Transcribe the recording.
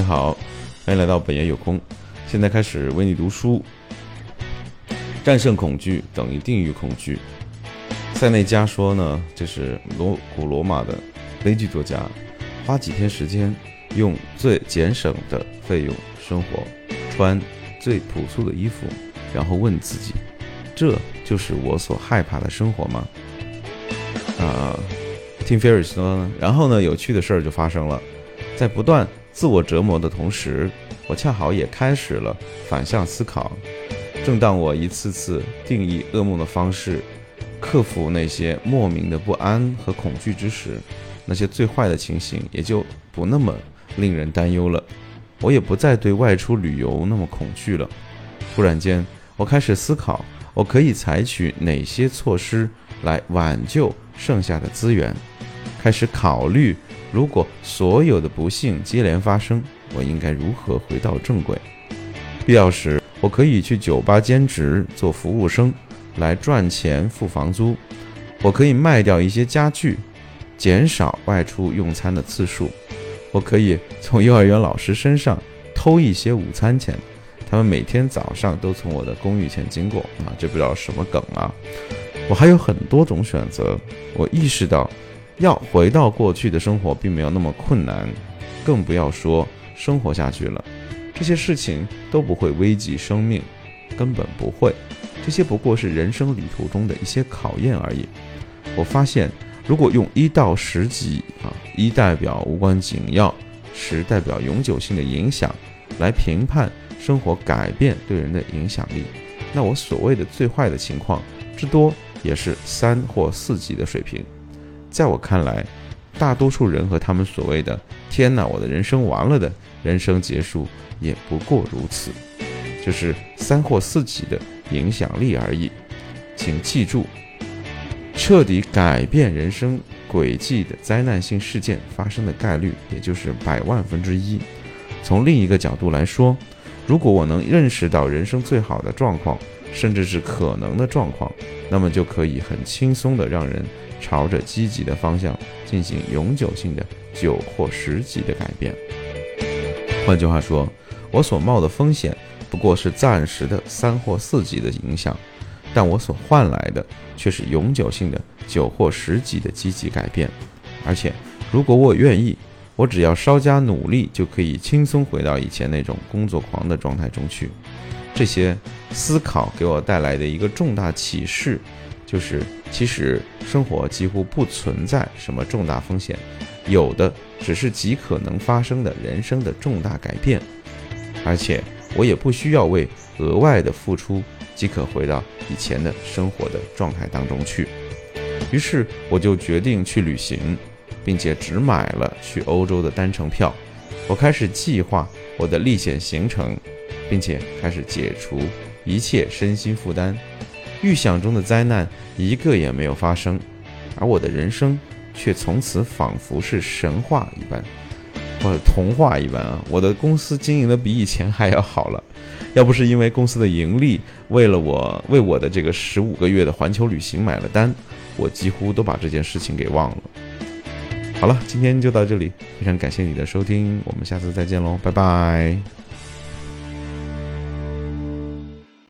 你好，欢迎来到本爷有空。现在开始为你读书。战胜恐惧等于定义恐惧。塞内加说呢，这是罗古罗马的悲剧作家，花几天时间，用最节省的费用生活，穿最朴素的衣服，然后问自己：这就是我所害怕的生活吗？啊，听菲尔说呢，然后呢，有趣的事儿就发生了，在不断自我折磨的同时，我恰好也开始了反向思考。正当我一次次定义噩梦的方式，克服那些莫名的不安和恐惧之时，那些最坏的情形也就不那么令人担忧了。我也不再对外出旅游那么恐惧了。突然间，我开始思考，我可以采取哪些措施来挽救剩下的资源。开始考虑，如果所有的不幸接连发生，我应该如何回到正轨？必要时。我可以去酒吧兼职做服务生，来赚钱付房租。我可以卖掉一些家具，减少外出用餐的次数。我可以从幼儿园老师身上偷一些午餐钱，他们每天早上都从我的公寓前经过啊，这不知道什么梗啊。我还有很多种选择。我意识到，要回到过去的生活并没有那么困难，更不要说生活下去了。这些事情都不会危及生命，根本不会。这些不过是人生旅途中的一些考验而已。我发现，如果用一到十级啊，一代表无关紧要，十代表永久性的影响，来评判生活改变对人的影响力，那我所谓的最坏的情况，至多也是三或四级的水平。在我看来，大多数人和他们所谓的“天哪，我的人生完了”的人生结束。也不过如此，就是三或四级的影响力而已。请记住，彻底改变人生轨迹的灾难性事件发生的概率，也就是百万分之一。从另一个角度来说，如果我能认识到人生最好的状况，甚至是可能的状况，那么就可以很轻松地让人朝着积极的方向进行永久性的九或十级的改变。换句话说，我所冒的风险不过是暂时的三或四级的影响，但我所换来的却是永久性的九或十级的积极改变。而且，如果我愿意，我只要稍加努力，就可以轻松回到以前那种工作狂的状态中去。这些思考给我带来的一个重大启示，就是其实生活几乎不存在什么重大风险，有的只是极可能发生的人生的重大改变。而且我也不需要为额外的付出即可回到以前的生活的状态当中去。于是我就决定去旅行，并且只买了去欧洲的单程票。我开始计划我的历险行程，并且开始解除一切身心负担。预想中的灾难一个也没有发生，而我的人生却从此仿佛是神话一般。或者童话一般啊！我的公司经营的比以前还要好了，要不是因为公司的盈利为了我为我的这个十五个月的环球旅行买了单，我几乎都把这件事情给忘了。好了，今天就到这里，非常感谢你的收听，我们下次再见喽，拜拜。